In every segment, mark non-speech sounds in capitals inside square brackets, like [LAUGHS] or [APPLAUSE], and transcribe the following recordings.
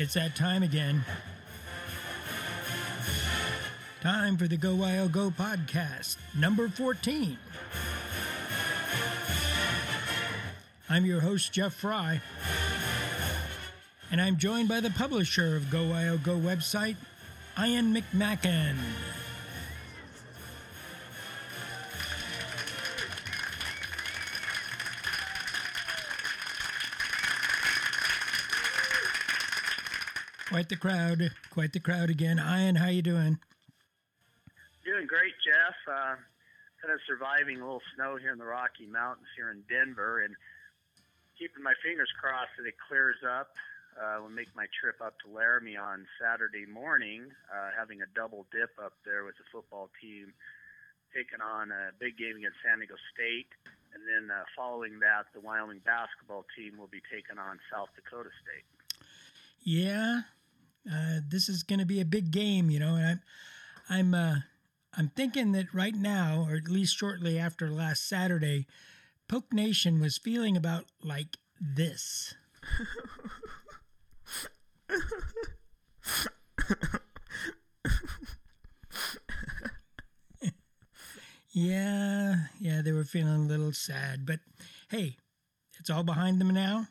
It's that time again. Time for the Go Wyo Go podcast, number 14. I'm your host, Jeff Fry, and I'm joined by the publisher of Go Wyo Go website, Ian McMacken. Quite the crowd, quite the crowd again. Ian, how you doing? Doing great, Jeff. Uh, kind of surviving a little snow here in the Rocky Mountains here in Denver, and keeping my fingers crossed that it clears up. Uh, we'll make my trip up to Laramie on Saturday morning, uh, having a double dip up there with the football team, taking on a big game against San Diego State, and then uh, following that, the Wyoming basketball team will be taking on South Dakota State. Yeah, uh, this is going to be a big game, you know. And I'm, I'm, uh, I'm thinking that right now, or at least shortly after last Saturday, Poke Nation was feeling about like this. yeah, yeah, they were feeling a little sad, but hey, it's all behind them now,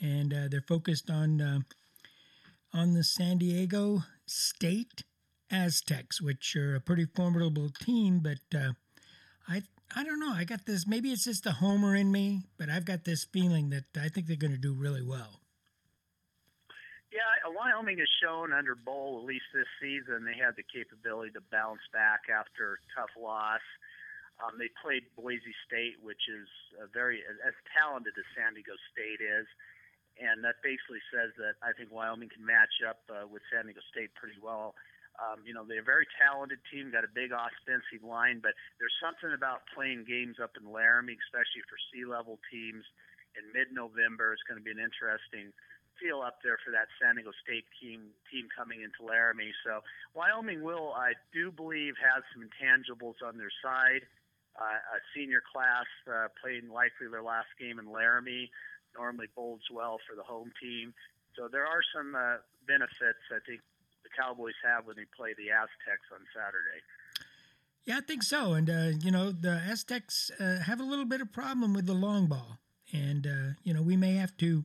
and uh, they're focused on uh, on the San Diego State Aztecs, which are a pretty formidable team. But uh, I I don't know. I got this. Maybe it's just the homer in me, but I've got this feeling that I think they're going to do really well. Yeah, Wyoming has shown under Bohl, at least this season, they had the capability to bounce back after a tough loss. Um, they played Boise State, which is a very as talented as San Diego State is and that basically says that I think Wyoming can match up uh, with San Diego State pretty well. Um, you know, they're a very talented team, got a big offensive line, but there's something about playing games up in Laramie, especially for sea-level teams in mid-November. It's going to be an interesting feel up there for that San Diego State team team coming into Laramie. So Wyoming will, I do believe, have some intangibles on their side. Uh, a senior class uh, playing likely their last game in Laramie normally bodes well for the home team. So there are some uh, benefits I think the Cowboys have when they play the Aztecs on Saturday. Yeah, I think so. And, uh, you know, the Aztecs uh, have a little bit of problem with the long ball. And, uh, you know, we may have to,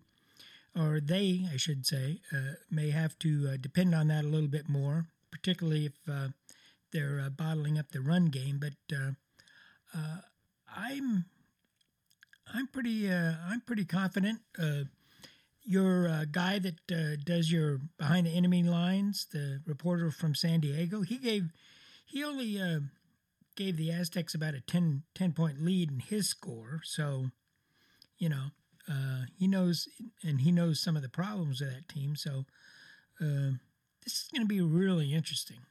or they, I should say, uh, may have to uh, depend on that a little bit more, particularly if they're bottling up the run game. But I'm I'm pretty uh, I'm pretty confident. Uh, your uh, guy that uh, does your behind the enemy lines, the reporter from San Diego, he gave he only uh, gave the Aztecs about a 10, 10 point lead in his score. So, you know, uh, he knows and he knows some of the problems of that team. So, this is going to be really interesting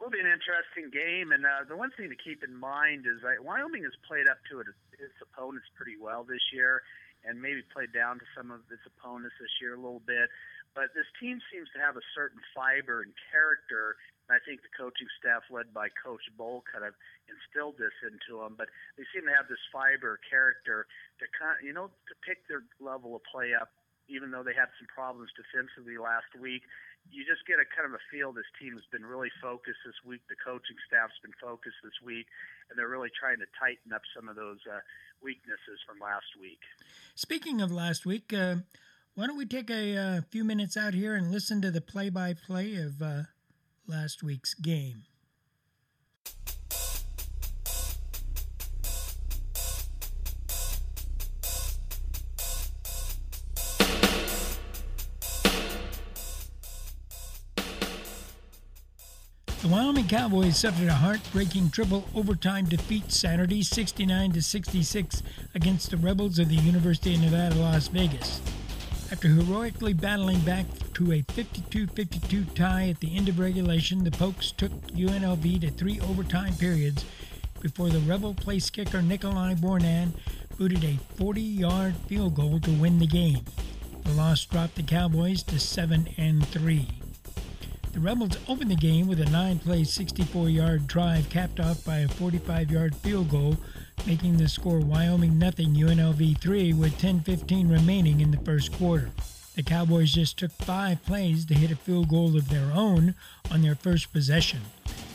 will be an interesting game. And uh, the one thing to keep in mind is that Wyoming has played up to it, its opponents pretty well this year, and maybe played down to some of its opponents this year a little bit. But this team seems to have a certain fiber and character. And I think the coaching staff, led by Coach Bohl, kind of instilled this into them. But they seem to have this fiber character to, kind, you know, to pick their level of play up even though they had some problems defensively last week you just get a kind of a feel this team has been really focused this week. The coaching staff's been focused this week, and they're really trying to tighten up some of those uh, weaknesses from last week. Speaking of last week, uh, why don't we take a, a, uh, few minutes out here and listen to the play-by-play of uh, last week's game? Cowboys suffered a heartbreaking triple overtime defeat Saturday 69 to 66 against the Rebels of the University of Nevada, Las Vegas. After heroically battling back to a 52-52 tie at the end of regulation, the Pokes took UNLV to three overtime periods before the Rebel place kicker Nikolai Bornan booted a 40-yard field goal to win the game. The loss dropped the Cowboys to 7 and 3. The Rebels opened the game with a nine play, 64 yard drive capped off by a 45 yard field goal, making the score Wyoming nothing, UNLV 3 with 10 15 remaining in the first quarter. The Cowboys just took five plays to hit a field goal of their own on their first possession.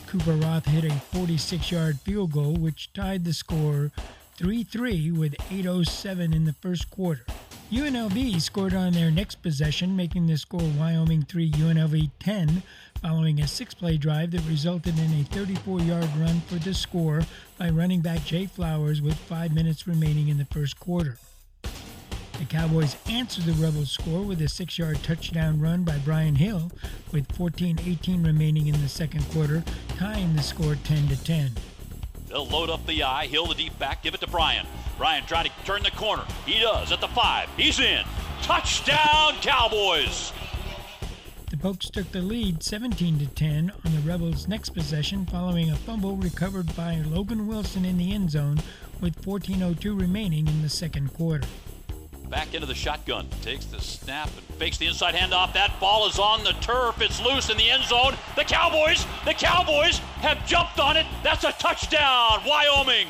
Cooper Rothe hit a 46 yard field goal, which tied the score 3 3 with 8.07 in the first quarter. UNLV scored on their next possession, making the score Wyoming 3, UNLV 10, following a six play drive that resulted in a 34 yard run for the score by running back Jay Flowers with five minutes remaining in the first quarter. The Cowboys answered the Rebels' score with a six yard touchdown run by Brian Hill with 14 18 remaining in the second quarter, tying the score 10 10. They'll load up the eye, Hill the deep back, give it to Brian. Brian trying to turn the corner. He does at the five. He's in. Touchdown, Cowboys! The Pokes took the lead 17 to 10 on the Rebels' next possession following a fumble recovered by Logan Wilson in the end zone with 14:02 remaining in the second quarter. Back into the shotgun, takes the snap and fakes the inside handoff. That ball is on the turf. It's loose in the end zone. The Cowboys, the Cowboys have jumped on it. That's a touchdown, Wyoming.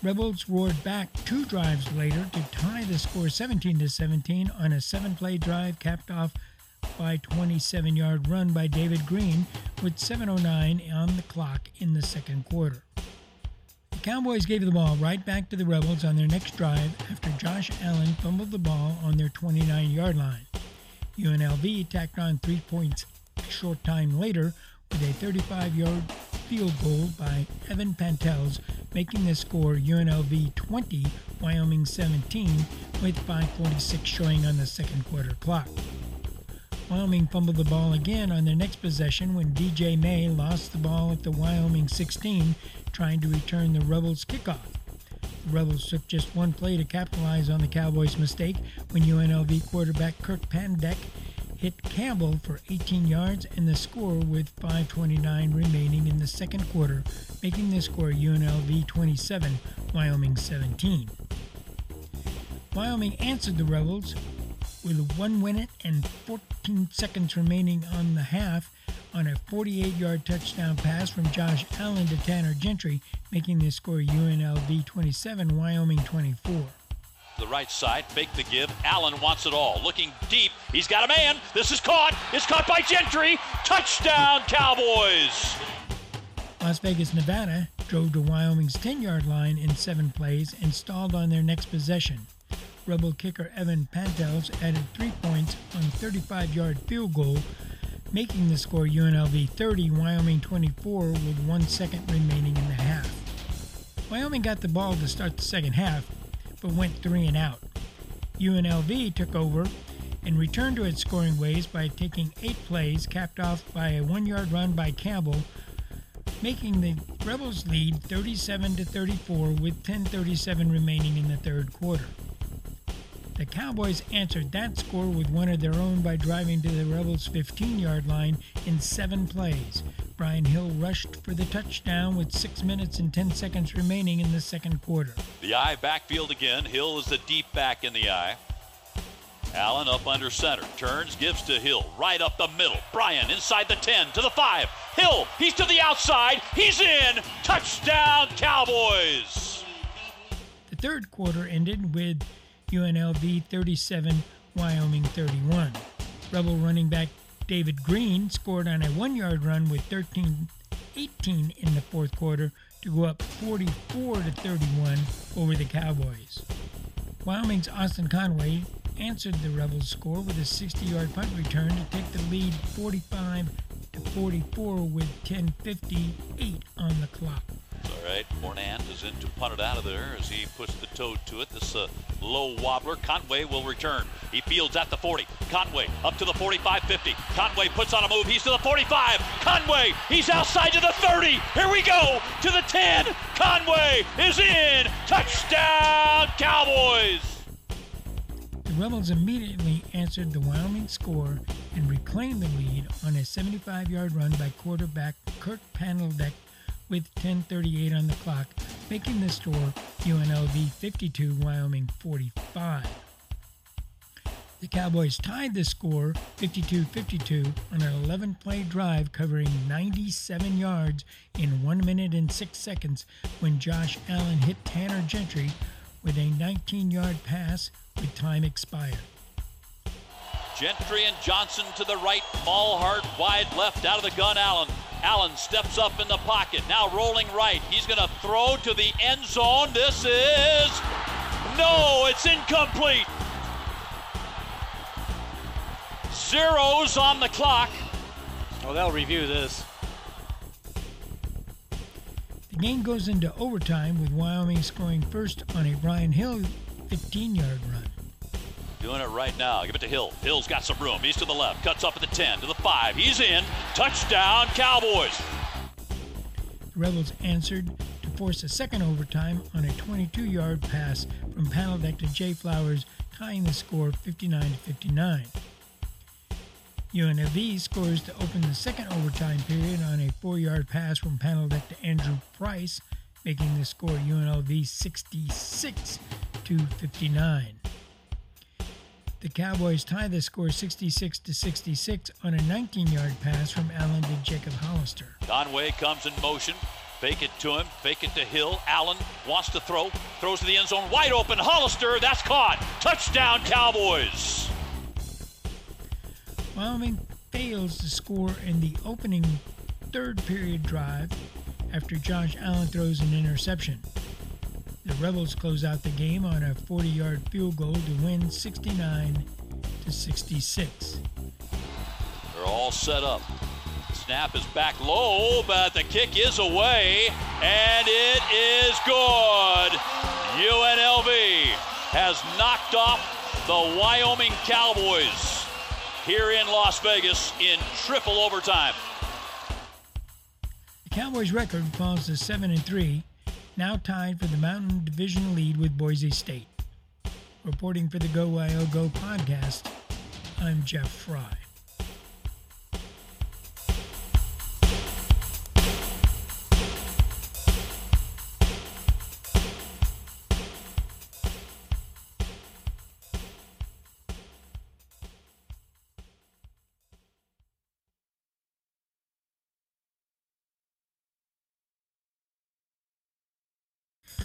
Rebels roared back two drives later to tie the score 17 to 17 on a seven-play drive capped off by 27-yard run by David Green with 7:09 on the clock in the second quarter. Cowboys gave the ball right back to the Rebels on their next drive after Josh Allen fumbled the ball on their 29-yard line. UNLV tacked on three points a short time later with a 35-yard field goal by Evan Pantels, making the score UNLV 20, Wyoming 17, with 5.46 showing on the second quarter clock. Wyoming fumbled the ball again on their next possession when DJ May lost the ball at the Wyoming 16, trying to return the Rebels' kickoff. The Rebels took just one play to capitalize on the Cowboys' mistake when UNLV quarterback Kirk Palandech hit Campbell for 18 yards and the score with 5.29 remaining in the second quarter, making the score UNLV 27, Wyoming 17. Wyoming answered the Rebels with 1 minute and 14 seconds remaining on the half on a 48 yard touchdown pass from Josh Allen to Tanner Gentry, making the score UNLV 27, Wyoming 24 the right side, fake the give. Allen wants it all. Looking deep. He's got a man. This is caught. It's caught by Gentry. Touchdown, Cowboys. Las Vegas, Nevada drove to Wyoming's 10 yard line in seven plays and stalled on their next possession. Rebel kicker Evan Pantels added three points on a 35 yard field goal, making the score UNLV 30, Wyoming 24, with one second remaining in the half. Wyoming got the ball to start the second half, but went three and out. UNLV took over and returned to its scoring ways by taking eight plays, capped off by a one-yard run by Campbell, making the Rebels lead 37 to 34 with 10:37 remaining in the third quarter. The Cowboys answered that score with one of their own by driving to the Rebels' 15 yard line in seven plays. Brian Hill rushed for the touchdown with 6 minutes and 10 seconds remaining in the second quarter. The eye backfield again. Hill is the deep back in the eye. Allen up under center. Turns, gives to Hill. Right up the middle. Brian inside the 10 to the 5. Hill, he's to the outside. He's in. Touchdown, Cowboys. The third quarter ended with UNLV 37, Wyoming 31. Rebel running back David Green scored on a one yard run with 13 18 in the fourth quarter to go up 44 to 31 over the Cowboys. Wyoming's Austin Conway answered the Rebels' score with a 60 yard punt return to take the lead 45 to 44 with 10.58 on the clock. All right, Mornant is in to punt it out of there as he puts the toe to it. This uh, low wobbler. Conway will return. He fields at the 40. Conway up to the 45 50. Conway puts on a move. He's to the 45. Conway, he's outside to the 30. Here we go to the 10. Conway is in. Touchdown, Cowboys. The Rebels immediately answered the Wyoming score and reclaimed the lead on a 75 yard run by quarterback Kirk Palandech with 10.38 on the clock, making the score UNLV 52, Wyoming 45. The Cowboys tied the score 52 52 on an 11 play drive covering 97 yards in 1 minute and 6 seconds when Josh Allen hit Tanner Gentry with a 19 yard pass with time expired. Gentry and Johnson to the right. Maulhardt wide left out of the gun. Allen. Allen steps up in the pocket. Now rolling right. He's going to throw to the end zone. This is. No, it's incomplete. Zeros on the clock. Oh, they'll review this. The game goes into overtime with Wyoming scoring first on a Brian Hill 15 yard run. Doing it right now. Give it to Hill. Hill's got some room. He's to the left. Cuts up at the 10, to the 5. He's in. Touchdown, Cowboys. The Rebels answered to force a second overtime on a 22 yard pass from Palandech to Jay Flowers, tying the score 59 to 59. UNLV scores to open the second overtime period on a four yard pass from Palandech to Andrew Price, making the score UNLV 66 to 59. The Cowboys tie the score 66 to 66 on a 19-yard pass from Allen to Jacob Hollister. Conway comes in motion. Fake it to him. Fake it to Hill. Allen wants to throw. Throws to the end zone. Wide open. Hollister. That's caught. Touchdown, Cowboys. Wyoming fails to score in the opening third period drive after Josh Allen throws an interception. The Rebels close out the game on a 40 yard field goal to win 69 to 66. They're all set up. Snap is back low, but the kick is away, and it is good. UNLV has knocked off the Wyoming Cowboys here in Las Vegas in triple overtime. The Cowboys' record falls to 7 and 3 now tied for the Mountain Division lead with Boise State. Reporting for the Go Wyo Go podcast, I'm Jeff Fry.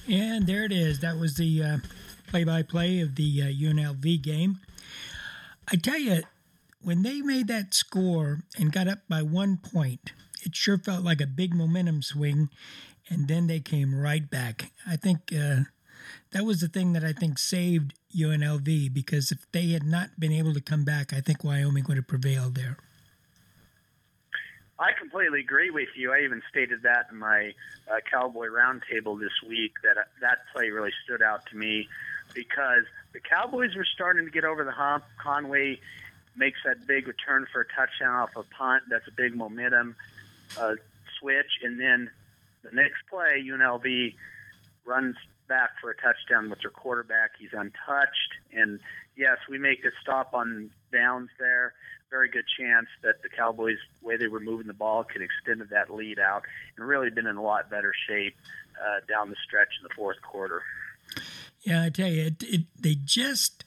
And there it is. That was the play by play of the uh, UNLV game. I tell you, when they made that score and got up by one point, it sure felt like a big momentum swing. And then they came right back. I think uh, that was the thing that I think saved UNLV because if they had not been able to come back, I think Wyoming would have prevailed there. I completely agree with you. I even stated that in my uh, Cowboy Roundtable this week that uh, that play really stood out to me because the Cowboys were starting to get over the hump. Conway makes that big return for a touchdown off a punt. That's a big momentum uh, switch, and then the next play, UNLV runs back for a touchdown with their quarterback. He's untouched, and yes, we make a stop on downs there very good chance that the Cowboys, the way they were moving the ball, could extend that lead out and really been in a lot better shape uh, down the stretch in the fourth quarter. Yeah, I tell you, it, it, they just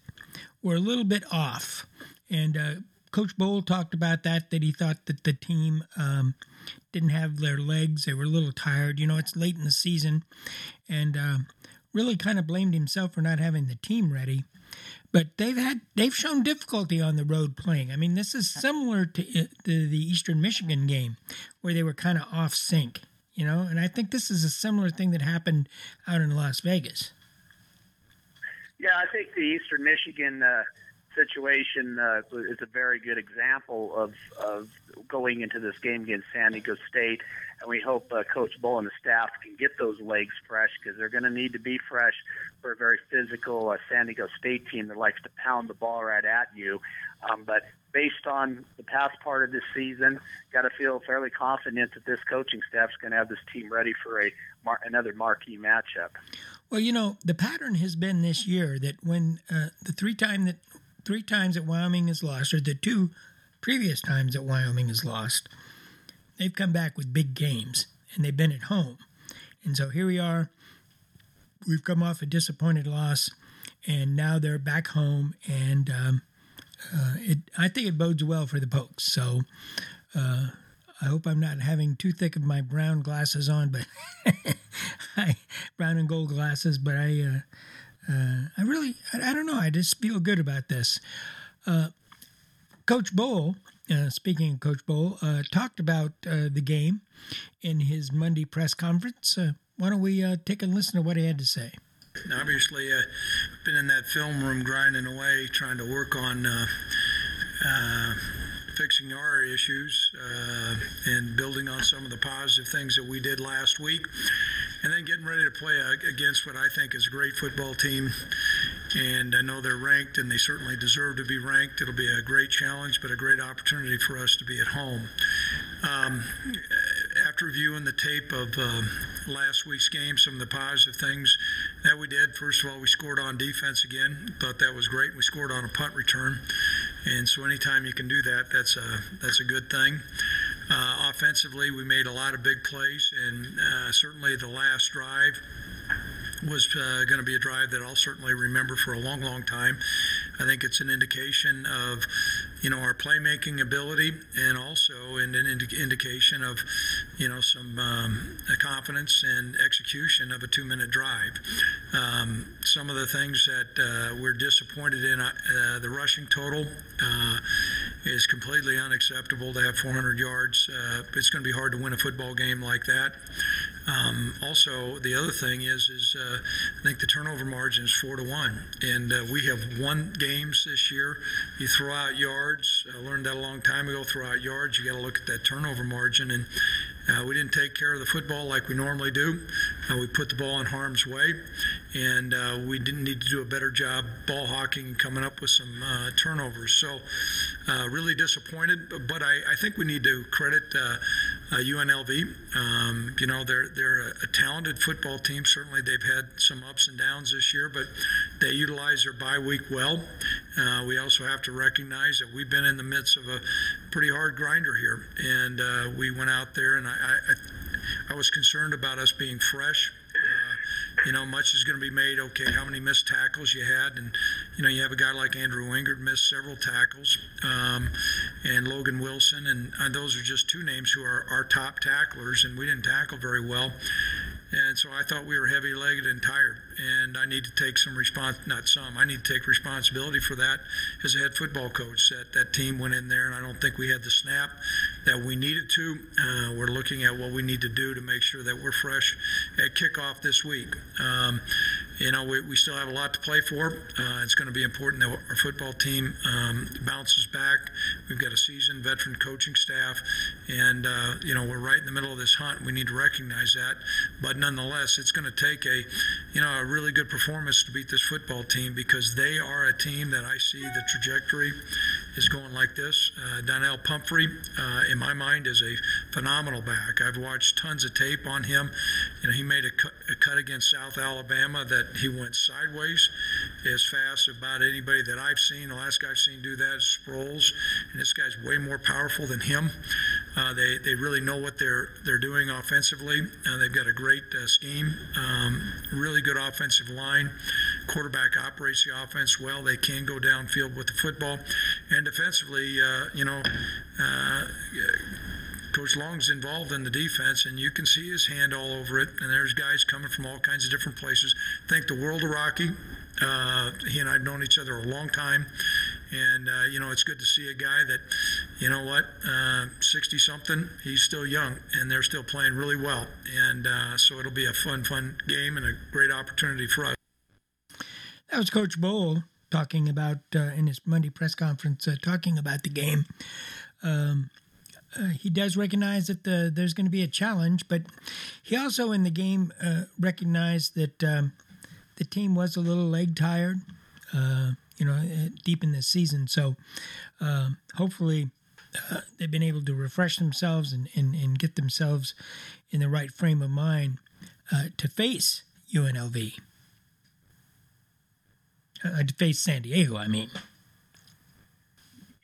were a little bit off. And uh, Coach Bohl talked about that, that he thought that the team um, didn't have their legs. They were a little tired. You know, it's late in the season. And uh, really kind of blamed himself for not having the team ready but they've had they've shown difficulty on the road playing. I mean, this is similar to, the Eastern Michigan game where they were kind of off sync, you know. And I think this is a similar thing that happened out in Las Vegas. Yeah, I think the Eastern Michigan uh, situation uh, is a very good example of of going into this game against San Diego State and we hope uh, Coach Bohl and the staff can get those legs fresh because they're going to need to be fresh for a very physical uh, San Diego State team that likes to pound the ball right at you. Um, but based on the past part of this season, got to feel fairly confident that this coaching staff is going to have this team ready for a mar- another marquee matchup. Well, you know, the pattern has been this year that when uh, the three time that three times that Wyoming has lost, or the two previous times that Wyoming has lost, they've come back with big games and they've been at home. And so here we are. We've come off a disappointed loss, and now they're back home. And um, uh, it, I think it bodes well for the Pokes. So uh, I hope I'm not having too thick of my brown glasses on, but [LAUGHS] brown and gold glasses. But I, uh, Uh, I really, I, I, don't know. I just feel good about this. Uh, Coach Bohl, uh, speaking of Coach Bohl, uh, talked about uh, the game in his Monday press conference. Uh, why don't we take a listen to what he had to say? Obviously, I've been in that film room grinding away, trying to work on fixing our issues and building on some of the positive things that we did last week. And then getting ready to play against what I think is a great football team. And I know they're ranked, and they certainly deserve to be ranked. It'll be a great challenge, but a great opportunity for us to be at home. Um, after reviewing the tape of uh, last week's game, some of the positive things that we did. First of all, we scored on defense again. Thought that was great. We scored on a punt return, and so anytime you can do that, that's a that's a good thing. Uh, offensively, we made a lot of big plays, and uh, certainly the last drive was uh, going to be a drive that I'll certainly remember for a long, long time. I think it's an indication of, you know, our playmaking ability and also an, indi- indication of, you know, some um, confidence and execution of a two-minute drive. Um, some of the things that uh, we're disappointed in, uh, the rushing total uh, is completely unacceptable to have 400 yards. Uh, it's going to be hard to win a football game like that. Um, also, the other thing is, is uh, I think the turnover margin is four to one, and uh, we have won games this year. You throw out yards. I learned that a long time ago. Throw out yards. You got to look at that turnover margin, and uh, we didn't take care of the football like we normally do. Uh, we put the ball in harm's way, and uh, we didn't need to do a better job ball hawking and coming up with some uh, turnovers. So, uh, really disappointed. But I, I, think we need to credit UNLV. Uh, um, you know, they're they're a, a, talented football team. Certainly, they've had some ups and downs this year, but they utilize their bye week well. we also have to recognize that we've been in the midst of a pretty hard grinder here, and we went out there and I, I, I was concerned about us being fresh. You know, much is going to be made. Okay, how many missed tackles you had, and you know, you have a guy like Andrew Wingard missed several tackles, um, and Logan Wilson, and uh, those are just two names who are our top tacklers, and we didn't tackle very well. And so I thought we were heavy legged and tired. And I need to take some response, not some, I need to take responsibility for that as a head football coach. That, that team went in there, and I don't think we had the snap that we needed to. Uh, we're looking at what we need to do to make sure that we're fresh at kickoff this week. Um, you know, we, we still have a lot to play for. Uh, it's going to be important that our football team um, bounces back. We've got a seasoned veteran coaching staff, and, uh, you know, we're right in the middle of this hunt. We need to recognize that. But nonetheless, it's going to take a, you know, a really good performance to beat this football team because they are a team that I see the trajectory is going like this. Uh, Donnel Pumphrey, uh, in my mind, is a phenomenal back. I've watched tons of tape on him. You know, he made a cut, a cut against South Alabama that he went sideways as fast about anybody that I've seen. The last guy I've seen do that is Sproles, and this guy's way more powerful than him. Uh, they they really know what they're they're doing offensively. Uh, they've got a great uh, scheme, um, really good offensive line. Quarterback operates the offense well. They can go downfield with the football, and defensively, uh, you know. Uh, Coach Long's involved in the defense, and you can see his hand all over it. And there's guys coming from all kinds of different places. Thank the world of Rocky. Uh, he and I have known each other a long time, and uh, you know it's good to see a guy that, you know what, sixty uh, something, he's still young, and they're still playing really well. And uh, so it'll be a fun, fun game and a great opportunity for us. That was Coach Bohl talking about uh, in his Monday press conference, uh, talking about the game. Um, uh, he does recognize that the, there's going to be a challenge, but he also in the game uh, recognized that um, the team was a little leg tired, uh, you know, uh, deep in the season. So um, hopefully uh, they've been able to refresh themselves and, and, and, get themselves in the right frame of mind uh, to face UNLV. To face San Diego, I mean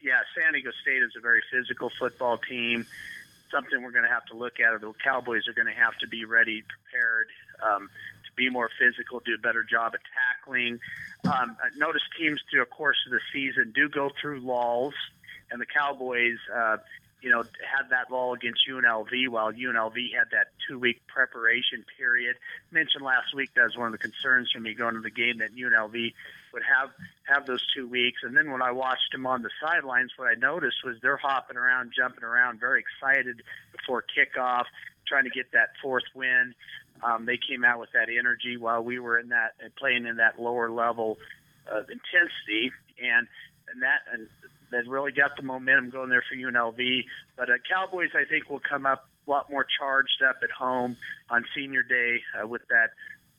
yeah, San Diego State is a very physical football team. Something we're going to have to look at. The Cowboys are going to have to be ready, prepared um, to be more physical, do a better job of tackling. Um, notice teams through the course of the season do go through lulls, and the Cowboys, uh, you know, had that ball against UNLV while UNLV had that two week preparation period. Mentioned last week that was one of the concerns for me going to the game that UNLV would have have those two weeks. And then when I watched them on the sidelines, what I noticed was they're hopping around, jumping around, very excited before kickoff, trying to get that fourth win. Um, they came out with that energy while we were in that playing in that lower level of intensity, and and that and that really got the momentum going there for UNLV. But uh, Cowboys, I think, will come up a lot more charged up at home on Senior Day uh, with that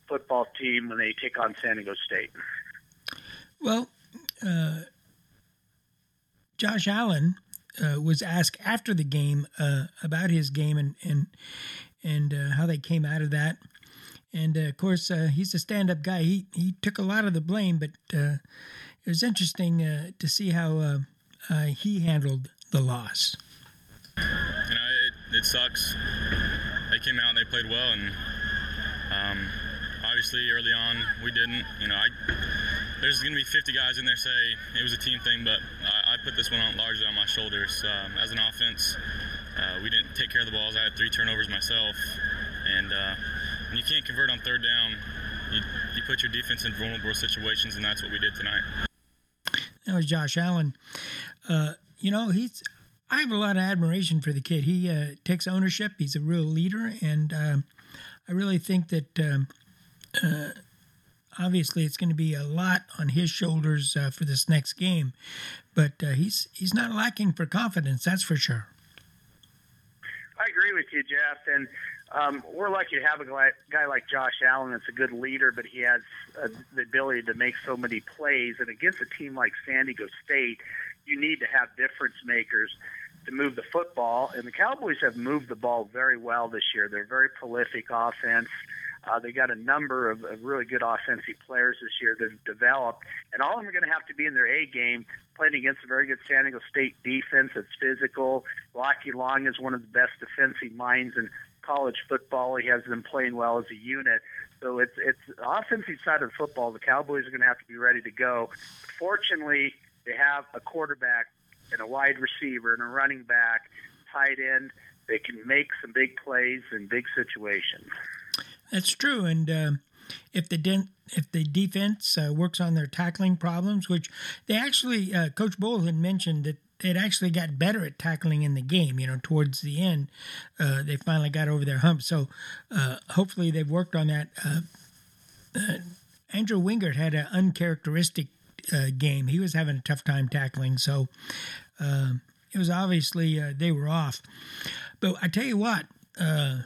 football team when they take on San Diego State. Well, uh, Josh Allen uh, was asked after the game uh, about his game and and and uh, how they came out of that. And of course, he's a stand-up guy. He he took a lot of the blame, but it was interesting to see how uh, he handled the loss? You know, it, it sucks. They came out and they played well, and um, obviously early on we didn't. You know, I, there's going to be 50 guys in there say it was a team thing, but I, I put this one on largely on my shoulders. Um, as an offense, uh, we didn't take care of the balls. I had three turnovers myself, and uh, when you can't convert on third down, you, you put your defense in vulnerable situations, and that's what we did tonight. That was Josh Allen. Uh, you know, he's. I have a lot of admiration for the kid. He uh, takes ownership. He's a real leader, and uh, I really think that um, uh, obviously it's going to be a lot on his shoulders uh, for this next game. But uh, he's he's not lacking for confidence. That's for sure. I agree with you, Jeff, and um, we're lucky to have a guy, like Josh Allen that's a good leader, but he has uh, the ability to make so many plays. And against a team like San Diego State, you need to have difference makers to move the football. And the Cowboys have moved the ball very well this year. They're very prolific offense. Uh, they got a number of, of really good offensive players this year that have developed, and all of them are going to have to be in their A game, playing against a very good San Diego State defense that's physical. Rocky Long is one of the best defensive minds in college football. He has them playing well as a unit. So it's it's offensive side of football. The Cowboys are going to have to be ready to go. Fortunately, they have a quarterback and a wide receiver and a running back, tight end. They can make some big plays in big situations. That's true, and uh, if the de- if the defense uh, works on their tackling problems, which they actually, uh, Coach Bohl had mentioned that it actually got better at tackling in the game. You know, towards the end, uh, they finally got over their hump. So uh, hopefully they've worked on that. Uh, Andrew Wingard had an uncharacteristic uh, game. He was having a tough time tackling, so uh, it was obviously uh, they were off. But I tell you what, uh,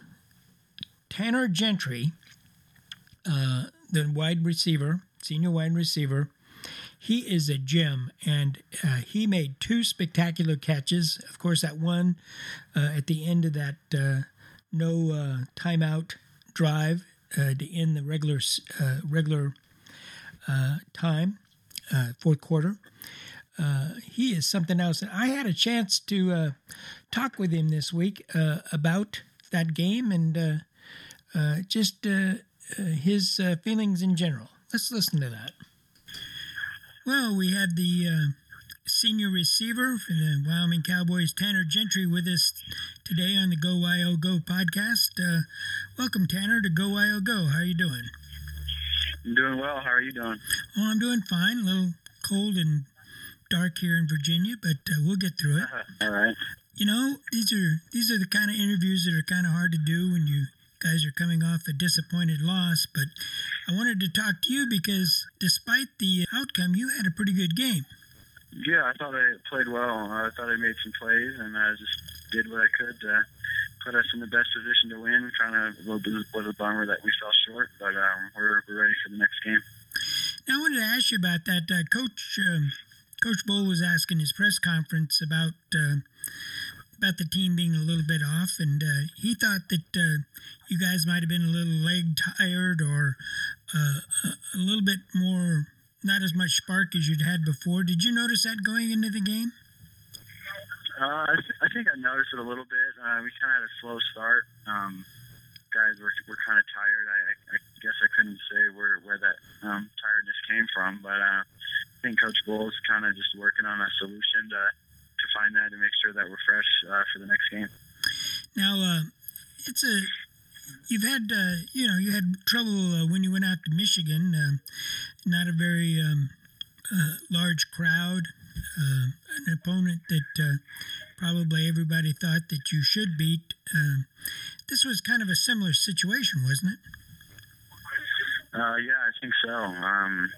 Tanner Gentry, uh, the wide receiver, senior wide receiver, he is a gem, and uh, he made two spectacular catches. Of course, that one at the end of that no timeout drive to end the regular regular time uh, fourth quarter. Uh, he is something else. And I had a chance to uh, talk with him this week uh, about that game and uh, uh, just his feelings in general. Let's listen to that. Well, we had the senior receiver for the Wyoming Cowboys, Tanner Gentry, with us today on the Go Wyo Go podcast. welcome, Tanner, to Go Wyo Go. How are you doing? I'm doing well. How are you doing? Oh, I'm doing fine. A little cold and dark here in Virginia, but uh, we'll get through it. [LAUGHS] All right. You know, these are these are the kind of interviews that are kind of hard to do when you guys are coming off a disappointed loss. But I wanted to talk to you because despite the outcome, you had a pretty good game. Yeah, I thought I played well. I thought I made some plays, and I just did what I could to put us in the best position to win. Kind of was a bummer that we fell short, but um, we're, we're ready for the next game. Now, I wanted to ask you about that. Uh, Coach um, Coach Bohl was asking his press conference about uh, about the team being a little bit off, and uh, he thought that uh, you guys might have been a little leg tired or uh, a little bit more, not as much spark as you'd had before. Did you notice that going into the game? Uh, I, th- I think I noticed it a little bit. Uh, we kind of had a slow start. Um, guys were, were kind of tired. I, I, guess I couldn't say where, where that um, tiredness came from, but uh, I think Coach Bohl is kind of just working on a solution to, to find that and make sure that we're fresh uh, for the next game. Now, uh, it's a you've had uh, you know you had trouble uh, when you went out to Michigan. Uh, not a very um, uh, large crowd, uh, an opponent that uh, probably everybody thought that you should beat. Um, this was kind of a similar situation, wasn't it? yeah, I think so. Um,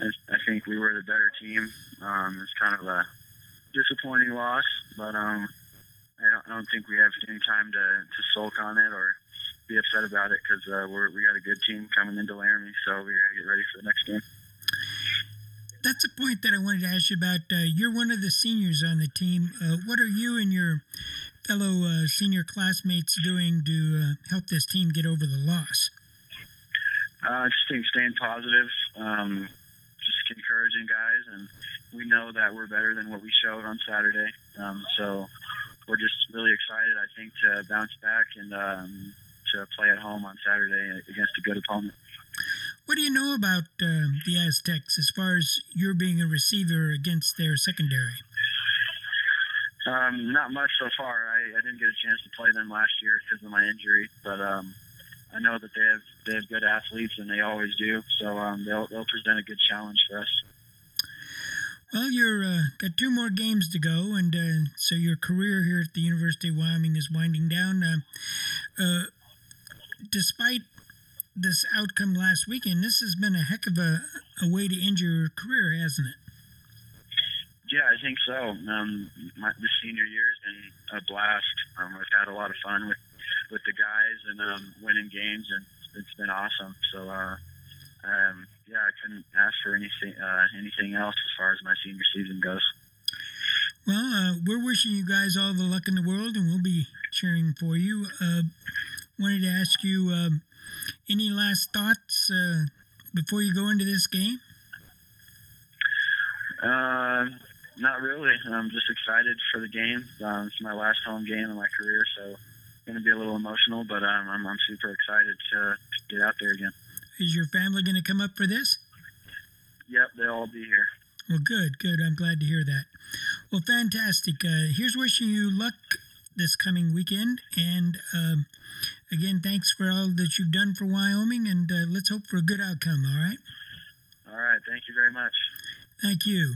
I, I think we were the better team. Um, it's kind of a disappointing loss, but um, I don't, I don't think we have any time to, to sulk on it or be upset about it because uh, we're we got a good team coming into Laramie, so we got to get ready for the next game. That's a point that I wanted to ask you about. Uh, you're one of the seniors on the team. Uh, what are you and your fellow uh, senior classmates doing to uh, help this team get over the loss? Uh, I just think staying positive, um, just encouraging guys, and we know that we're better than what we showed on Saturday. Um, so we're just really excited, I think, to bounce back and um, to play at home on Saturday against a good opponent. What do you know about uh, the Aztecs as far as you're being a receiver against their secondary? Um, not much so far. I, I didn't get a chance to play them last year because of my injury, but um, I know that they have they have good athletes and they always do. So um, they'll they'll present a good challenge for us. Well, you're uh, got two more games to go, and uh, so your career here at the University of Wyoming is winding down. Uh, uh despite this outcome last weekend, this has been a heck of a, a way to end your career, hasn't it? Yeah, I think so. Um, my, the senior year has been a blast. Um, I've had a lot of fun with with the guys and um, winning games, and it's been awesome. So, uh, um, yeah, I couldn't ask for anything uh, anything else as far as my senior season goes. Well, uh, we're wishing you guys all the luck in the world, and we'll be cheering for you. Uh, wanted to ask you um, any last thoughts uh, before you go into this game? Uh, not really. I'm just excited for the game. Um, it's my last home game in my career, so it's going to be a little emotional, but um, I'm, I'm super excited to, to get out there again. Is your family going to come up for this? Yep, they'll all be here. Well, good, good. I'm glad to hear that. Well, fantastic. Uh, here's wishing you luck this coming weekend. And um, again, thanks for all that you've done for Wyoming, and uh, let's hope for a good outcome, all right? All right. Thank you very much. Thank you.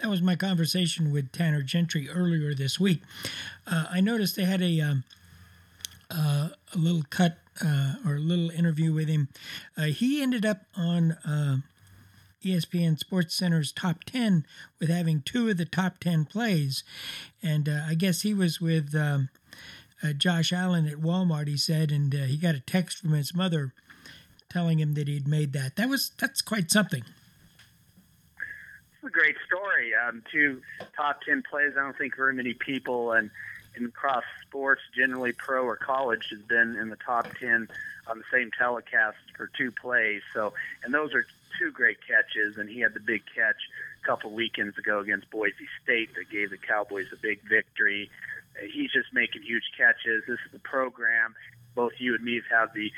That was my conversation with Tanner Gentry earlier this week. Uh, I noticed they had a um, uh, a little cut uh, or a little interview with him. Uh, he ended up on uh, ESPN Sports Center's top 10 with having two of the top 10 plays. And uh, I guess he was with um, uh, Josh Allen at Walmart, he said, and uh, he got a text from his mother telling him that he'd made that. That was That's quite something. It's a great story. Um, two top 10 plays. I don't think very many people and in cross sports, generally pro or college, has been in the top 10 on the same telecast for two plays. So, and those are two great catches, and he had the big catch a couple weekends ago against Boise State that gave the Cowboys a big victory. He's just making huge catches. This is the program. Both you and me have had the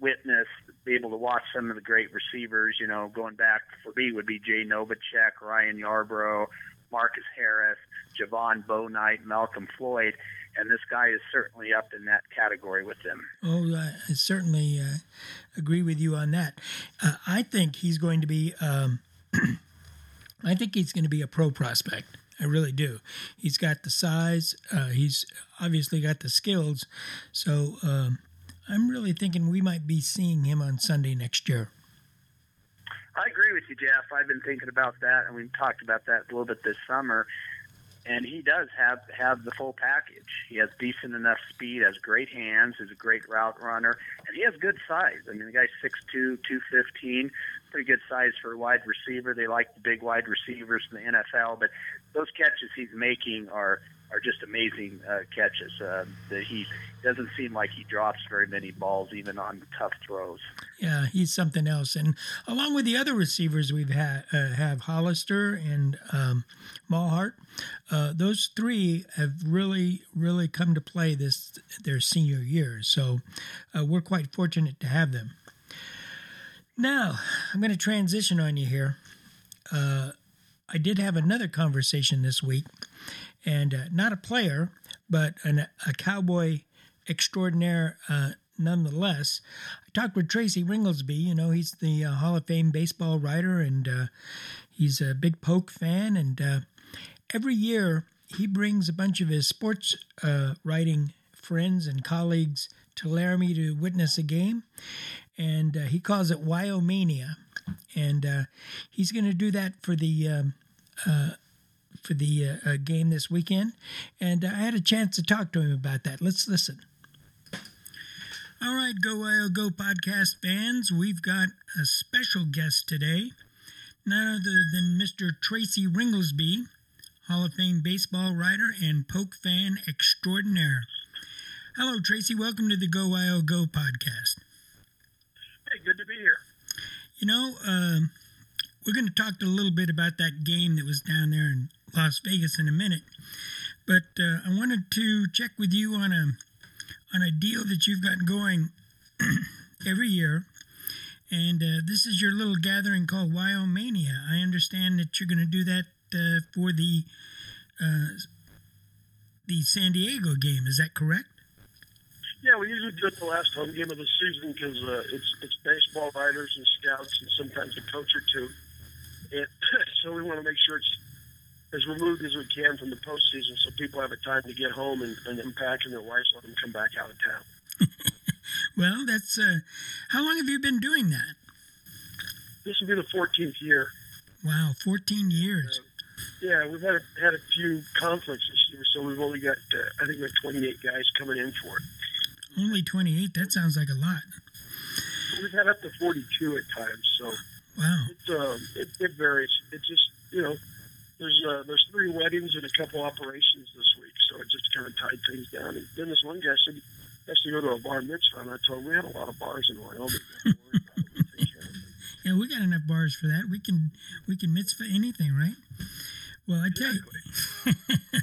witness, be able to watch some of the great receivers. You know, going back for me would be Jay Novacek, Ryan Yarborough, Marcus Harris, Jovon Bouknight, Malcolm Floyd and this guy is certainly up in that category with them. Oh, I certainly uh, agree with you on that. Uh, I think he's going to be. Um, [CLEARS THROAT] I think he's going to be a pro prospect. I really do. He's got the size. Uh, he's obviously got the skills. So um, I'm really thinking we might be seeing him on Sunday next year. I agree with you, Jeff. I've been thinking about that, and we talked about that a little bit this summer and he does have have the full package. He has decent enough speed, has great hands, is a great route runner, and he has good size. I mean, the guy's six two, two fifteen, pretty good size for a wide receiver. They like the big wide receivers in the NFL, but those catches he's making are are just amazing uh, catches. Uh, that he doesn't seem like he drops very many balls, even on tough throws. Yeah, he's something else. And along with the other receivers we've had, uh, have Hollister and um, Maulhardt. Uh, those three have really, really come to play this their senior year. So uh, we're quite fortunate to have them. Now I'm going to transition on you here. Uh, I did have another conversation this week, and uh, not a player, but an, a cowboy extraordinaire uh, nonetheless. I talked with Tracy Ringolsby. You know, he's the uh, Hall of Fame baseball writer, and uh, he's a big Poke fan. And uh, every year, he brings a bunch of his sports uh, writing friends and colleagues to Laramie to witness a game, and he calls it Wyomania. And he's going to do that for the um, for the uh, uh, game this weekend. And uh, I had a chance to talk to him about that. Let's listen. All right, Go Wyo Go podcast fans, we've got a special guest today, none other than Mr. Tracy Ringolsby, Hall of Fame baseball writer and poke fan extraordinaire. Hello, Tracy. Welcome to the Go Wyo Go podcast. Hey, good to be here. You know, uh, we're going to talk a little bit about that game that was down there in Las Vegas in a minute, but uh, I wanted to check with you on a on a deal that you've got going [CLEARS THROAT] every year. And uh, this is your little gathering called Wyomania. I understand that you're going to do that uh, for the uh, the San Diego game. Is that correct? Yeah, we usually do it the last home game of the season because uh, it's it's baseball writers and scouts and sometimes a coach or two. And [CLEARS THROAT] so we want to make sure it's as removed as we can from the postseason, so people have a time to get home and, and unpack, and their wives let them come back out of town. [LAUGHS] well, that's uh, how long have you been doing that? This will be the 14th year. Wow, 14 years. Uh, yeah, we've had a, had a few conflicts this year, so we've only got uh, I think we have 28 guys coming in for it. Only 28? That sounds like a lot. We've had up to 42 at times, so wow, it, uh, it, it varies. It just you know there's uh, there's three weddings and a couple operations this week, so it just kind of tied things down. And then this one guy said he has to go to a bar mitzvah, and I told him we have a lot of bars in Wyoming. [LAUGHS] yeah, we got enough bars for that. We can we can mitzvah anything, right? Well, I tell exactly. you,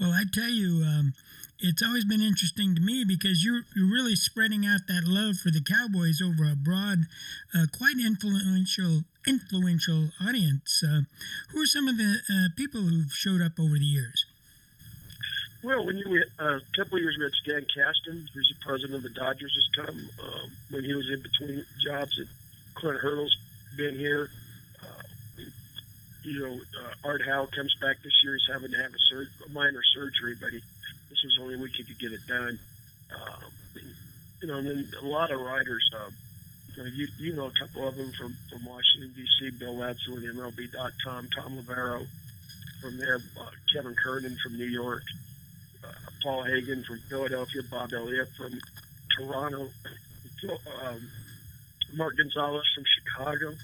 [LAUGHS] well, I tell you, um, it's always been interesting to me because you're you're really spreading out that love for the Cowboys over a broad, uh, quite influential influential audience. Uh, who are some of the uh, people who've showed up over the years? Well, when you uh, a couple of years we had Stan Kasten, who's the president of the Dodgers, has come. Um, when he was in between jobs, at Clint Hurdle's been here. Uh, you know, uh, Art Howe comes back this year. He's having to have a, sur- a minor surgery, but he this was the only week he could get it done. Um, you know, and then a lot of writers. Uh, you, know, you, you know a couple of them from, from Washington D.C. Bill Ladson with MLB.com, Thom Loverro from there, uh, Kevin Kernan from New York, uh, Paul Hagen from Philadelphia, Bob Elliott from Toronto, um, Mark Gonzales from Chicago,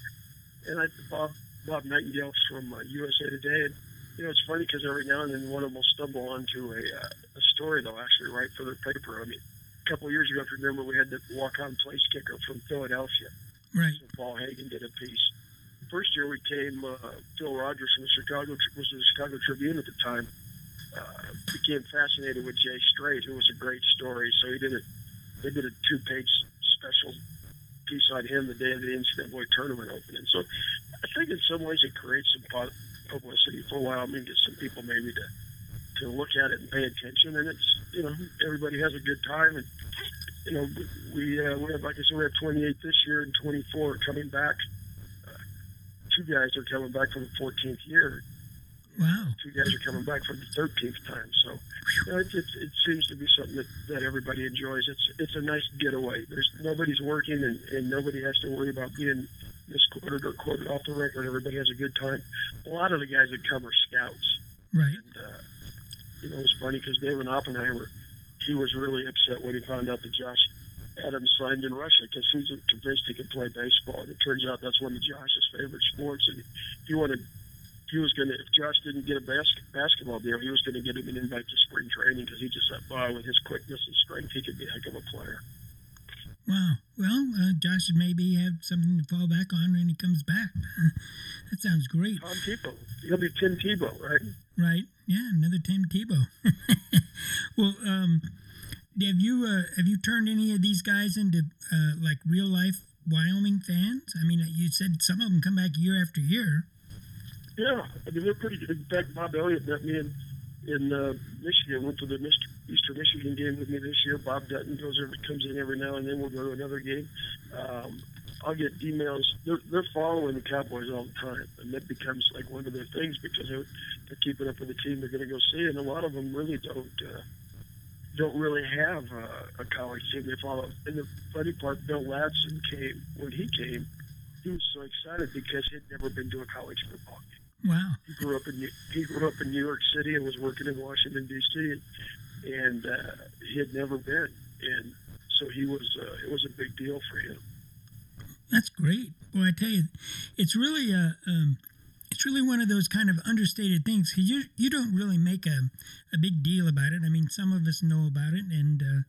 and I, Bob Bob Nightingale from uh, USA Today. And you know, it's funny because every now and then one of them will stumble onto a, uh, a story they'll actually write for their paper. I mean, a couple of years ago, if you remember, we had the walk-on place kicker from Philadelphia. Right. So Paul Hagen did a piece. First year we came, uh, Phil Rogers from the Chicago was the Chicago Tribune at the time. Uh, became fascinated with Jay Straight, who was a great story. So he did a they did a two-page special piece on him the day of the NCAA tournament opening. So I think in some ways it creates some publicity for Wyoming, get some people maybe to to look at it and pay attention. And it's you know everybody has a good time, and you know we uh, we have like I said we have 28 this year and 24 coming back. Uh, two guys are coming back for the 14th year. Wow. Two guys are coming back for the 13th time. So you know, it, it, it seems to be something that, that everybody enjoys. It's it's a nice getaway. There's nobody's working and, and nobody has to worry about being misquoted or quoted off the record. Everybody has a good time. A lot of the guys that come are scouts. Right. And, uh, you know, it's funny because David Oppenheimer, he was really upset when he found out that Josh Adams signed in Russia because he's convinced he could play baseball. And it turns out that's one of Josh's favorite sports. And he wanted, he was going to, if Josh didn't get a bas- basketball deal, he was going to get him an invite to spring training because he just thought, wow, with his quickness and strength, he could be a heck of a player. Wow. Well, uh, Josh maybe have something to fall back on when he comes back. [LAUGHS] that sounds great. Tom Tebow. He'll be Tim Tebow, right? Right. Yeah, another Tim Tebow. [LAUGHS] well, um, have you uh, have you turned any of these guys into uh, like real life Wyoming fans? I mean, you said some of them come back year after year. Yeah, I mean they're pretty good. In fact, Bob Elliott met me in in uh, Michigan. Went to the Eastern Michigan game with me this year. Bob Dutton goes comes in every now and then. We'll go to another game. Um, I'll get emails. They're, they're following the Cowboys all the time, and that becomes like one of their things because they're, they're keeping up with the team they're going to go see. And a lot of them really don't uh, don't really have uh, a college team they follow. And the funny part, Bill Ladson came when he came. He was so excited because he'd never been to a college football game. Wow. He grew up in he grew up in New York City and was working in Washington D.C. and, and uh, he had never been, and so he was uh, it was a big deal for him. That's great. Well, I tell you, it's really a um, it's really one of those kind of understated things. You you don't really make a, a big deal about it. I mean, some of us know about it, and uh,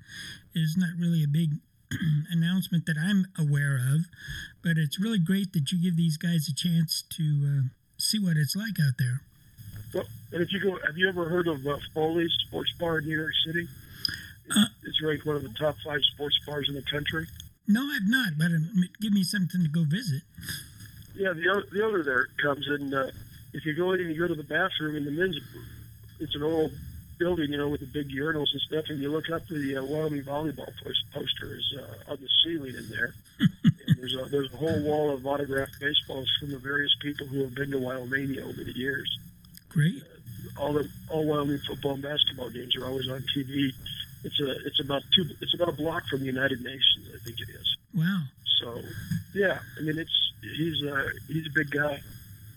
it's not really a big [CLEARS THROAT] announcement that I'm aware of. But it's really great that you give these guys a chance to uh, see what it's like out there. Well, and if you go, have you ever heard of uh, Foley's Sports Bar in New York City? It's, uh, it's ranked one of the top five sports bars in the country. No, I've not, but um, give me something to go visit. Yeah, the the owner there comes and uh, if you go in and you go to the bathroom in the men's, it's an old building, you know, with the big urinals and stuff, and you look up the uh, Wyoming volleyball poster is uh, on the ceiling in there. [LAUGHS] and there's a there's a whole wall of autographed baseballs from the various people who have been to Wyoming over the years. Great. Uh, all the all Wyoming football and basketball games are always on TV it's a it's about two it's about a block from the United Nations, I think it is. Wow. So, yeah, I mean it's he's a he's a big guy.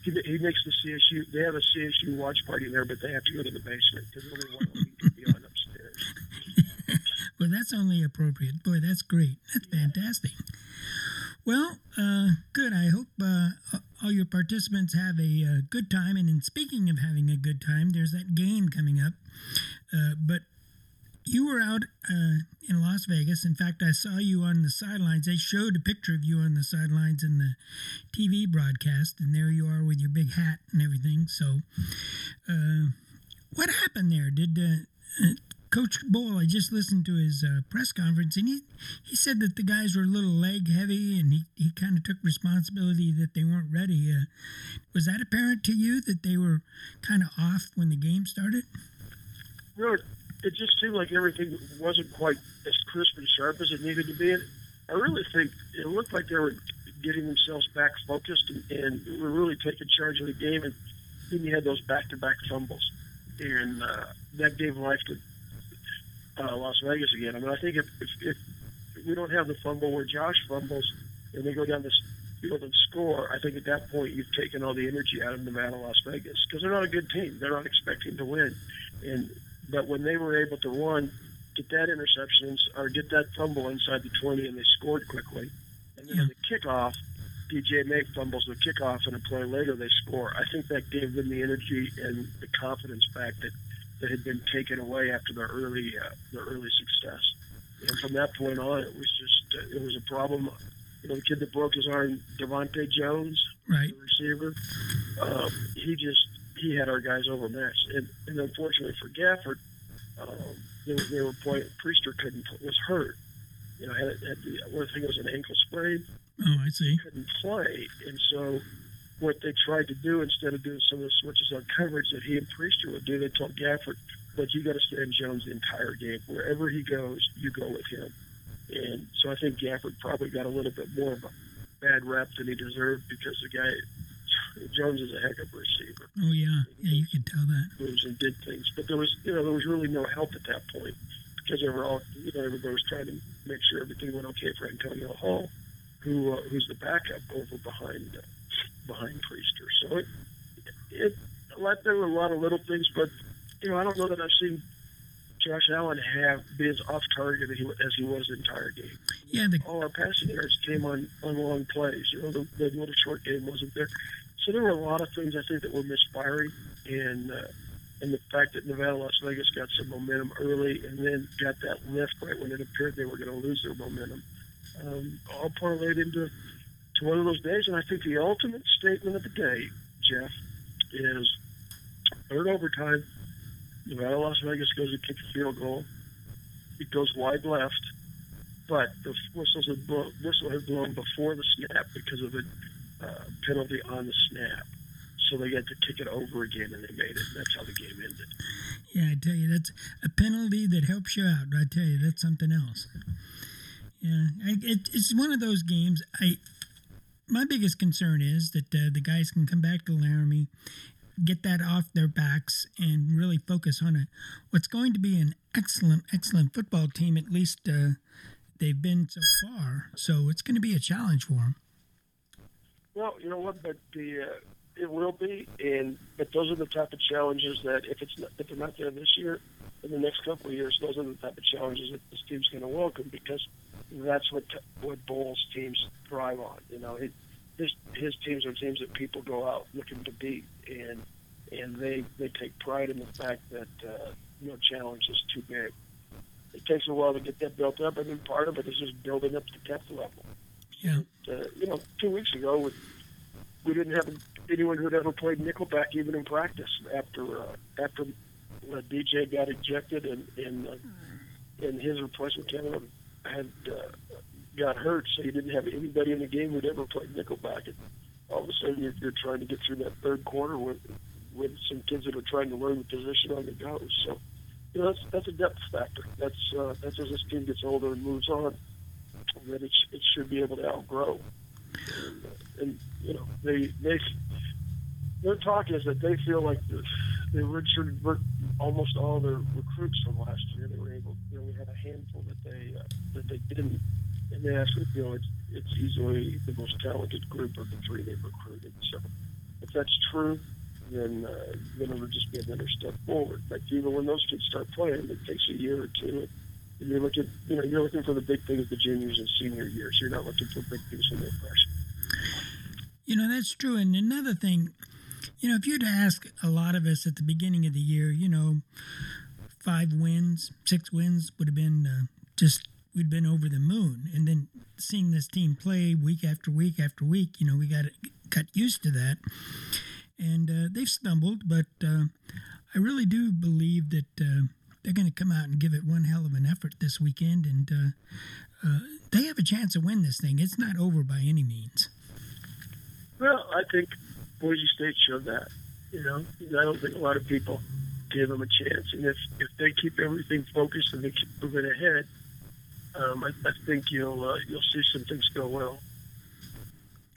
He, he makes the CSU. They have a CSU watch party there, but they have to go to the basement because only one of them can be on upstairs. [LAUGHS] well, that's only appropriate. Boy, that's great. That's fantastic. Well, uh, good. I hope uh, all your participants have a uh, good time. And in speaking of having a good time, there's that game coming up. Uh, but you were out uh, in Las Vegas. In fact, I saw you on the sidelines. They showed a picture of you on the sidelines in the TV broadcast, and there you are with your big hat and everything. So, uh, what happened there? Did uh, uh Coach Bohl? I just listened to his uh, press conference, and he he said that the guys were a little leg heavy, and he, he kind of took responsibility that they weren't ready. Uh, was that apparent to you that they were kind of off when the game started? Really, it just seemed like everything wasn't quite as crisp and sharp as it needed to be. And I really think it looked like they were getting themselves back focused and, and were really taking charge of the game. And then you had those back-to-back fumbles, and uh, that gave life to uh, Las Vegas again. I mean, I think if, if, if we don't have the fumble where Josh fumbles and they go down the field and score, I think at that point you've taken all the energy out of Nevada, Las Vegas, because they're not a good team. They're not expecting to win, and but when they were able to run, get that interception or get that fumble inside the 20 and they scored quickly, and then yeah. on the kickoff, DJ May fumbles the kickoff and a play later they score. I think that gave them the energy and the confidence back that, that had been taken away after their early uh, their early success. And from that point on, it was just uh, it was a problem. You know, the kid that broke his arm, Devontae Jones, right, the receiver. Um, he just he had our guys overmatched. And, and unfortunately for Gafford, um, they, they were playing. Priester couldn't was hurt. You know, had, had the one thing was an ankle sprain. Oh, I see. Couldn't play, and so what they tried to do instead of doing some of the switches on coverage that he and Priester would do, they told Gafford, "But you got to stand Jones the entire game. Wherever he goes, you go with him." And so I think Gafford probably got a little bit more of a bad rep than he deserved because the guy Jones is a heck of a receiver. Oh yeah, yeah, you can tell that. Moves and did things, but there was, you know, there was really no help at that point because they were all, you know, everybody was trying to make sure everything went okay for Antonio Hall, who uh, who's the backup over behind uh, behind Priester. So it, it, like there were a lot of little things, but you know, I don't know that I've seen Josh Allen have be as off target as he, as he was the entire game. Yeah, the, all our passing yards came on on long plays. You know, the, the little short game wasn't there. So there were a lot of things I think that were misfiring, and uh, and the fact that Nevada, Las Vegas got some momentum early, and then got that lift right when it appeared they were going to lose their momentum, um, all parlayed into to one of those days. And I think the ultimate statement of the day, Jeff, is third overtime. Nevada, Las Vegas goes to kick the field goal. It goes wide left, but the whistles had blown, whistle had blown before the snap because of a uh, penalty on the snap. so they had to kick it over again, and they made it. That's how the game ended. Yeah, I tell you, that's a penalty that helps you out. I tell you, that's something else. Yeah, I, it, it's one of those games. I my biggest concern is that uh, the guys can come back to Laramie, get that off their backs, and really focus on a, what's going to be an excellent, excellent football team. At least uh, they've been so far. So it's going to be a challenge for them. Well, you know what? But the uh, it will be, and but those are the type of challenges that if it's not, if they're not there this year, in the next couple of years, those are the type of challenges that this team's going to welcome because that's what what Bohl's teams thrive on. You know, it, his his teams are teams that people go out looking to beat, and and they they take pride in the fact that uh, no challenge is too big. It takes a while to get that built up, and then part of it is just building up the depth level. Yeah. Uh, you know, two weeks ago, we, we didn't have anyone who'd ever played nickelback even in practice after uh, after uh, DJ got ejected and and uh, and his replacement Kevin had uh, got hurt, so you didn't have anybody in the game who'd ever played nickelback. And all of a sudden, you're, you're trying to get through that third quarter with with some kids that are trying to learn the position on the go. So, you know, that's that's a depth factor. That's uh, that's as this team gets older and moves on, that it, it should be able to outgrow. And, and you know, they they their talk is that they feel like the, they redshirted almost all their recruits from last year. They were able, they only had a handful that they uh, that they didn't, and they actually feel it's it's easily the most talented group of the three they've recruited. So, if that's true, then uh, then it'll just be another step forward. Like even when those kids start playing, it takes a year or two. And you're looking, you know, you're looking for the big things the juniors and senior years. You're not looking for big things in their freshman. You know, that's true. And another thing, you know, if you'd ask a lot of us at the beginning of the year, you know, five wins, six wins would have been uh, just, we'd been over the moon. And then seeing this team play week after week after week, you know, we got got used to that. And uh, they've stumbled, but uh, I really do believe that uh, they're going to come out and give it one hell of an effort this weekend. And uh, uh, they have a chance to win this thing. It's not over by any means. Well, I think Boise State showed that. You know, I don't think a lot of people give them a chance, and if if they keep everything focused and they keep moving ahead, um, I, I think you'll uh, you'll see some things go well.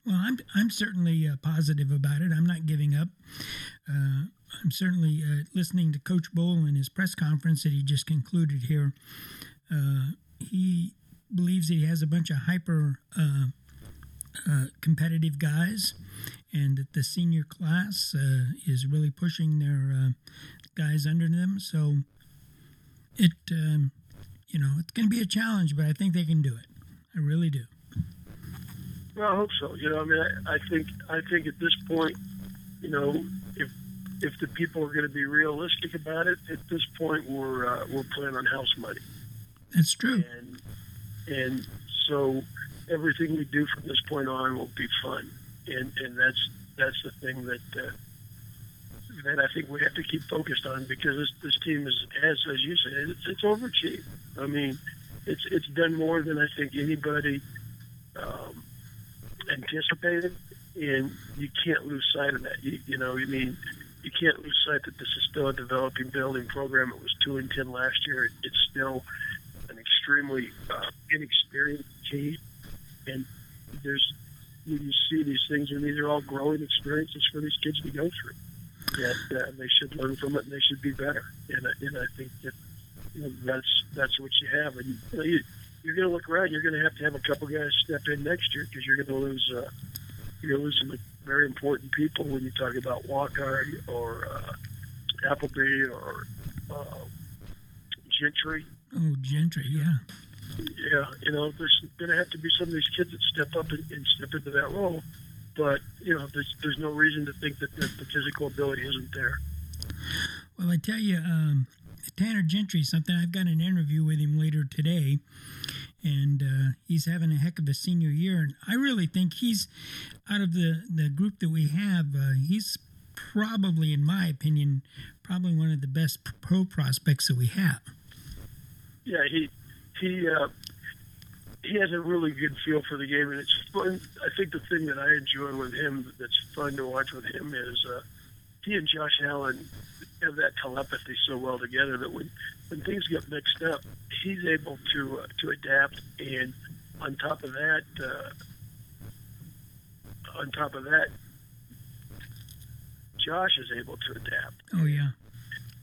Well, I'm I'm certainly uh, positive about it. I'm not giving up. Uh, I'm certainly uh, listening to Coach Bohl in his press conference that he just concluded here. Uh, he believes that he has a bunch of hyper uh, competitive guys, and that the senior class is really pushing their guys under them. So it, um, you know, it's going to be a challenge, but I think they can do it. I really do. Well, I hope so. You know, I mean, I, I think I think at this point, you know, if if the people are going to be realistic about it, at this point we're uh, we're playing on house money. That's true. And and so everything we do from this point on will be fun, and and that's that's the thing that uh, that I think we have to keep focused on because this this team is as as you said it's, it's overachieved. I mean, it's it's done more than I think anybody um, anticipated, and you can't lose sight of that. You, you know, I mean, you can't lose sight that this is still a developing building program. It was two and ten last year. It's still an extremely uh, inexperienced team and there's you see these things, and these are all growing experiences for these kids to go through. That uh, they should learn from it, and they should be better. And, and I think that you know, that's that's what you have. And you know, you, you're going to look around. You're going to have to have a couple guys step in next year because you're going to lose. Uh, you're going to lose some very important people when you talk about Walker or uh, Appleby or uh, Gentry. Oh, Gentry, yeah yeah, you know, there's going to have to be some of these kids that step up and, and step into that role. But you know, there's there's no reason to think that the, the physical ability isn't there. Well, I tell you, um, Tanner Gentry, something I've got an interview with him later today, and uh, he's having a heck of a senior year, and I really think he's out of the the group that we have, uh, he's probably, in my opinion, probably one of the best pro prospects that we have. Yeah, he he uh, he has a really good feel for the game, and it's fun. I think the thing that I enjoy with him that's fun to watch with him is uh, he and Josh Allen have that telepathy so well together that when when things get mixed up, he's able to uh, to adapt. And on top of that, uh, on top of that, Josh is able to adapt. Oh yeah.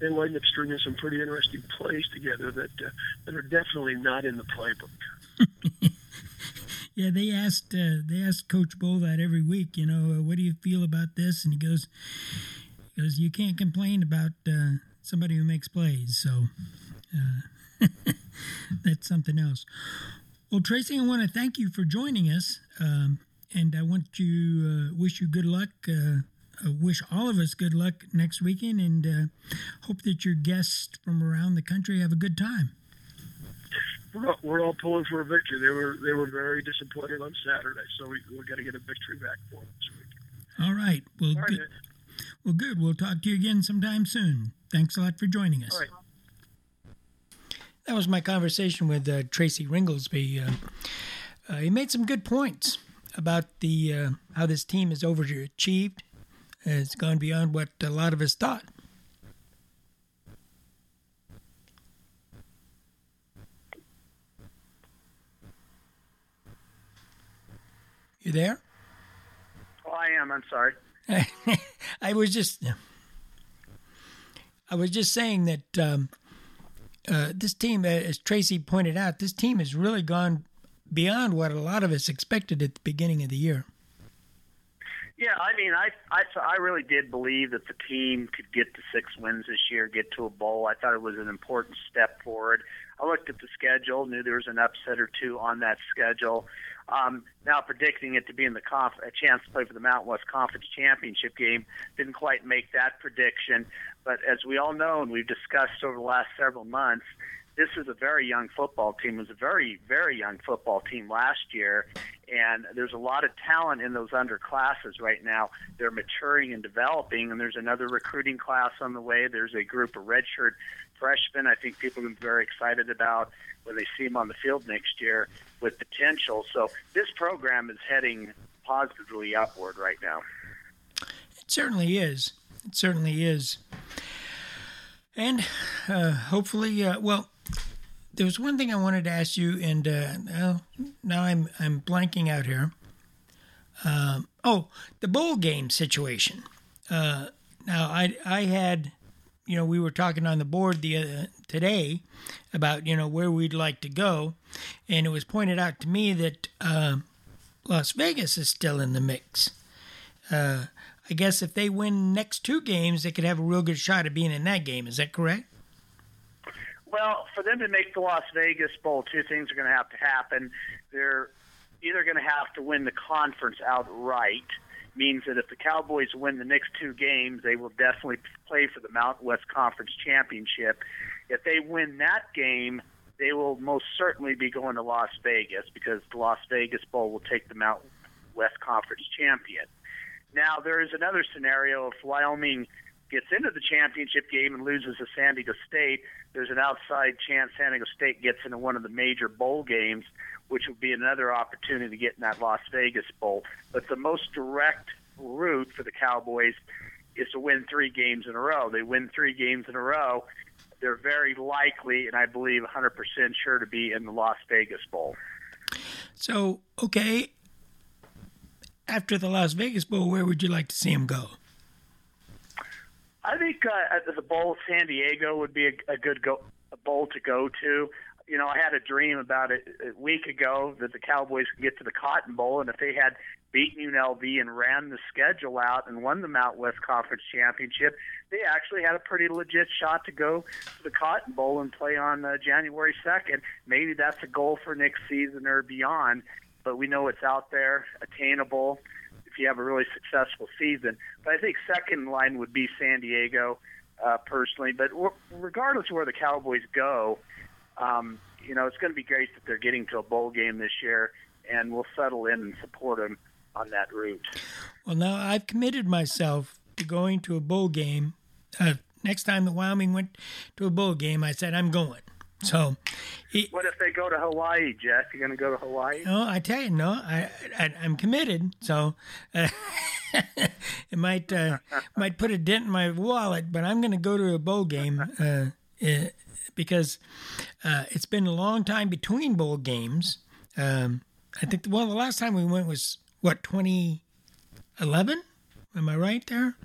And they wind up stringing some pretty interesting plays together that uh, that are definitely not in the playbook. [LAUGHS] yeah, they asked uh, they asked Coach Bohl that every week. You know, uh, what do you feel about this? And he goes, he goes, you can't complain about uh, somebody who makes plays. So uh, [LAUGHS] that's something else. Well, Tracy, I want to thank you for joining us, um, and I want to uh, wish you good luck. Uh, wish all of us good luck next weekend, and hope that your guests from around the country have a good time we're all, we're all pulling for a victory. They were they were very disappointed on Saturday, so we we got to get a victory back for them this week. All right. Well, all right, good. Well, good. We'll talk to you again sometime soon. Thanks a lot for joining us. All right. That was my conversation with uh, Tracy Ringolsby. Uh, uh, he made some good points about the uh, how this team has overachieved. It's gone beyond what a lot of us thought. You there? Oh, I am. I'm sorry. [LAUGHS] I was just, I was just saying that um, uh, this team, as Tracy pointed out, this team has really gone beyond what a lot of us expected at the beginning of the year. Yeah, I mean, I, I I really did believe that the team could get to six wins this year, get to a bowl. I thought it was an important step forward. I looked at the schedule, knew there was an upset or two on that schedule. Um, now predicting it to be in the conf- a chance to play for the Mountain West Conference Championship game didn't quite make that prediction. But as we all know and we've discussed over the last several months, this is a very young football team. It was a very, very young football team last year, and there's a lot of talent in those underclasses right now. They're maturing and developing, and there's another recruiting class on the way. There's a group of redshirt freshmen. I think people are very excited about when they see him on the field next year with potential. So this program is heading positively upward right now. It certainly is. It certainly is. And uh, hopefully, uh, well, there was one thing I wanted to ask you, and uh, now, now I'm I'm blanking out here. Um, oh, the bowl game situation. Uh, now I I had you know, we were talking on the board the uh, today about you know where we'd like to go, and it was pointed out to me that uh, Las Vegas is still in the mix. Uh, I guess if they win next two games, they could have a real good shot at being in that game. Is that correct? Well, for them to make the Las Vegas Bowl, two things are going to have to happen. They're either going to have to win the conference outright means that if the Cowboys win the next two games, they will definitely play for the Mountain West Conference Championship. If they win that game, they will most certainly be going to Las Vegas because the Las Vegas Bowl will take the Mountain West Conference champion. Now, there is another scenario if Wyoming gets into the championship game and loses to San Diego State, there's an outside chance San Diego State gets into one of the major bowl games which would be another opportunity to get in that Las Vegas Bowl. But the most direct route for the Cowboys is to win three games in a row. They win three games in a row. They're very likely, and I believe 100% sure to be in the Las Vegas Bowl. So, okay, after the Las Vegas Bowl, where would you like to see them go? I think uh, the bowl, of San Diego would be a, a good go, a bowl to go to you know, I had a dream about it a week ago that the Cowboys could get to the Cotton Bowl, and if they had beaten UNLV and ran the schedule out and won the Mount West Conference Championship, they actually had a pretty legit shot to go to the Cotton Bowl and play on uh, January 2nd. Maybe that's a goal for next season or beyond, but we know it's out there, attainable if you have a really successful season. But I think second in line would be San Diego, uh, personally. But regardless of where the Cowboys go, um, you know, it's going to be great that they're getting to a bowl game this year, and we'll settle in and support them on that route. Well, now I've committed myself to going to a bowl game. Uh, next time the Wyoming went to a bowl game, I said I'm going. So, it, what if they go to Hawaii, Jeff? You going to go to Hawaii? No, I tell you, no. I, I am committed. So uh, [LAUGHS] it might uh, might put a dent in my wallet, but I'm going to go to a bowl game uh, uh because uh, it's been a long time between bowl games. Um, I think well, the last time we went was what 2011. Am I right there?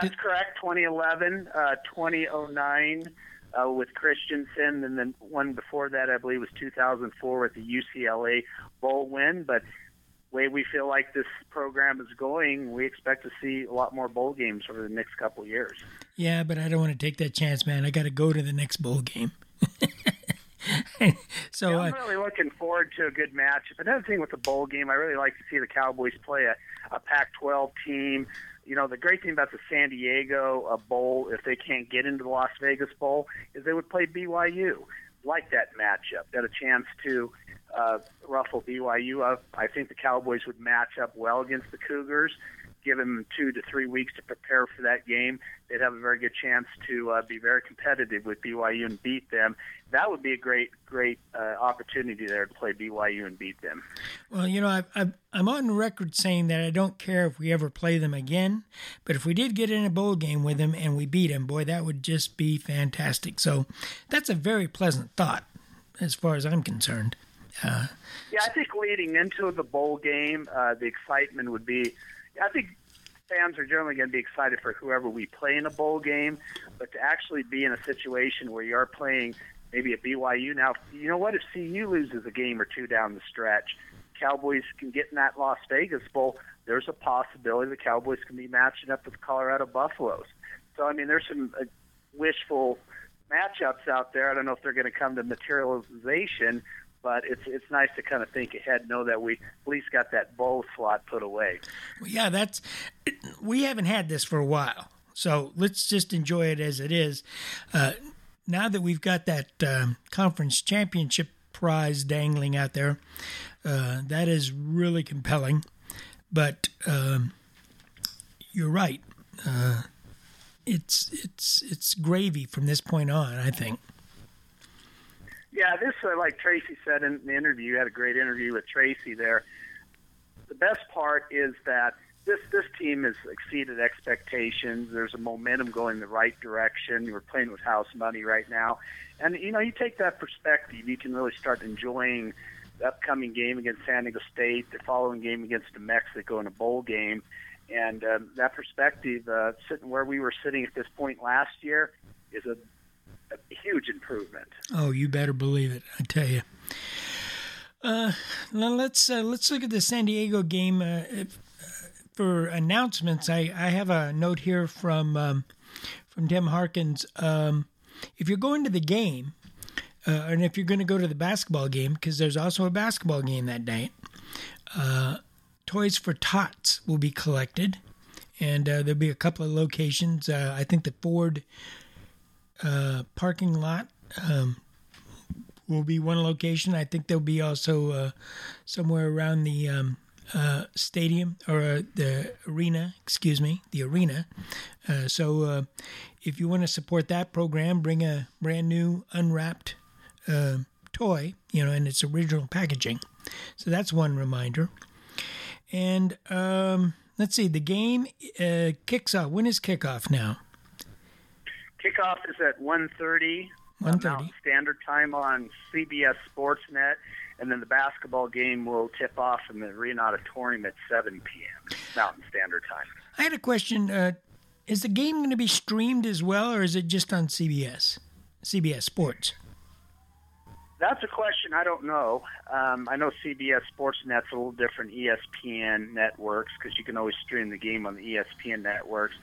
That's to- correct. 2011, uh, 2009 uh, with Christensen, and then one before that, I believe, was 2004 with the UCLA bowl win. But way we feel like this program is going, we expect to see a lot more bowl games over the next couple of years. Yeah, but I don't want to take that chance, man. I got to go to the next bowl game. [LAUGHS] so yeah, I'm really looking forward to a good match. Another thing with the bowl game, I really like to see the Cowboys play a, a Pac-12 team you know, the great thing about the San Diego uh, Bowl, if they can't get into the Las Vegas Bowl, is they would play BYU. Like that matchup, got a chance to uh, ruffle BYU up. I think the Cowboys would match up well against the Cougars give them two to three weeks to prepare for that game, they'd have a very good chance to uh, be very competitive with BYU and beat them. That would be a great, great uh, opportunity there to play BYU and beat them. Well, you know, I've, I've, I'm on record saying that I don't care if we ever play them again, but if we did get in a bowl game with them and we beat them, boy, that would just be fantastic. So that's a very pleasant thought as far as I'm concerned. Uh, yeah, I think leading into the bowl game, uh, the excitement would be I think fans are generally going to be excited for whoever we play in a bowl game, but to actually be in a situation where you are playing maybe at BYU now, you know what? If CU loses a game or two down the stretch, Cowboys can get in that Las Vegas Bowl. There's a possibility the Cowboys can be matching up with Colorado Buffaloes. So I mean, there's some uh, wishful matchups out there. I don't know if they're going to come to materialization, but it's it's nice to kind of think ahead, know that we at least got that bowl slot put away. Well, yeah, that's [CLEARS THROAT] we haven't had this for a while, so let's just enjoy it as it is. Uh, now that we've got that um, conference championship prize dangling out there, uh, that is really compelling. But um, you're right. Uh, it's it's it's gravy from this point on. I think. Yeah, this uh, like Tracy said in the interview. You had a great interview with Tracy there. The best part is that this this team has exceeded expectations. There's a momentum going the right direction. We're playing with house money right now, and you know you take that perspective, you can really start enjoying the upcoming game against San Diego State, the following game against New Mexico in a bowl game, and um, that perspective, uh, sitting where we were sitting at this point last year, is a a huge improvement. Oh, you better believe it! I tell you. Uh, let's uh, let's look at the San Diego game. Uh, uh, for announcements, I, I have a note here from um, from Tim Harkins. Um, if you're going to the game, uh, and if you're going to go to the basketball game, because there's also a basketball game that night, uh, Toys for Tots will be collected, and there'll be a couple of locations. I think the Ford uh, parking lot um, will be one location. I think there'll be also uh, somewhere around the um, uh, stadium or uh, the arena, excuse me, the arena. Uh, so if you want to support that program, bring a brand new unwrapped toy, you know, in its original packaging. So that's one reminder. And um, let's see, the game kicks off. When is kickoff now? Kickoff is at 1.30 1.30 Standard Time on CBS Sportsnet, and then the basketball game will tip off in the Arena Auditorium at 7 p.m. Mountain Standard Time. I had a question. Uh, is the game going to be streamed as well, or is it just on CBS, CBS Sports? That's a question I don't know. Um, I know CBS Sportsnet's a little different ESPN networks because you can always stream the game on the ESPN networks.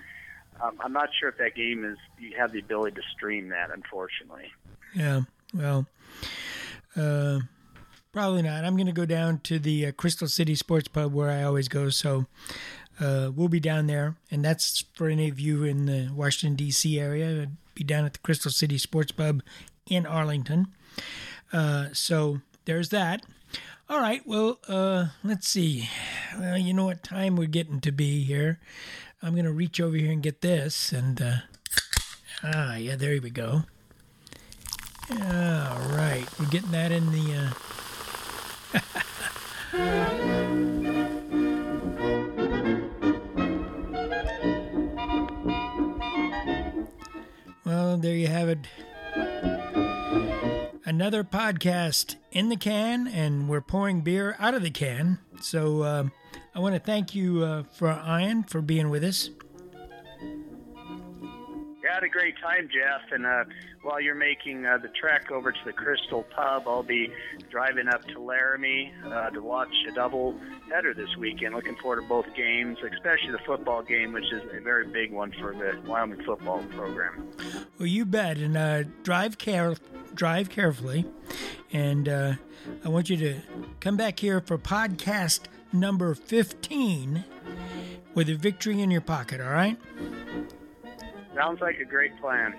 Um, I'm not sure if that game is you have the ability to stream that, unfortunately. Yeah, well, uh, probably not. I'm going to go down to the uh, Crystal City Sports Pub where I always go, so uh, we'll be down there, and that's for any of you in the Washington D.C. area. I'd be down at the Crystal City Sports Pub in Arlington. Uh, so there's that. All right. Well, uh, let's see. Well, you know what time we're getting to be here. I'm going to reach over here and get this. And, uh, ah, yeah, there we go. All right, we're getting that in the. Uh... [LAUGHS] well, there you have it. Another podcast in the can, and we're pouring beer out of the can. So uh, I want to thank you uh, for Ian for being with us. I had a great time, Jeff. And uh, while you're making uh, the trek over to the Crystal Pub, I'll be driving up to Laramie uh, to watch a double header this weekend. Looking forward to both games, especially the football game, which is a very big one for the Wyoming football program. Well, you bet. And uh, drive care, drive carefully. And uh, I want you to come back here for podcast number 15 with a victory in your pocket, all right? Sounds like a great plan.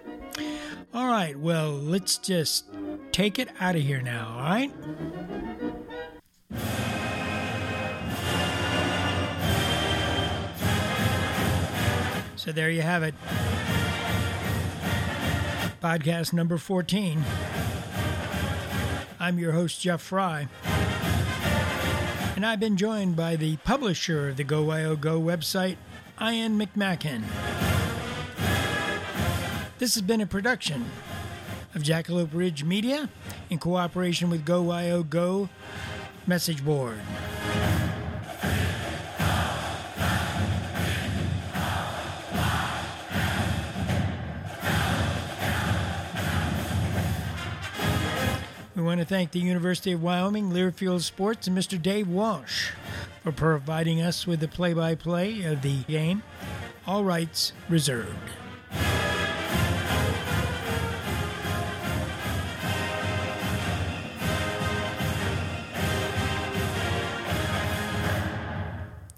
All right, well, let's just take it out of here now, all right? So there you have it. Podcast number 14. I'm your host, Jeff Fry. And I've been joined by the publisher of the Go Wyo Go website, Ian McMacken. This has been a production of Jackalope Ridge Media in cooperation with Go Wyo Go Message Board. Want to thank the University of Wyoming, Learfield Sports, and Mr. Dave Walsh for providing us with the play by play of the game. All rights reserved.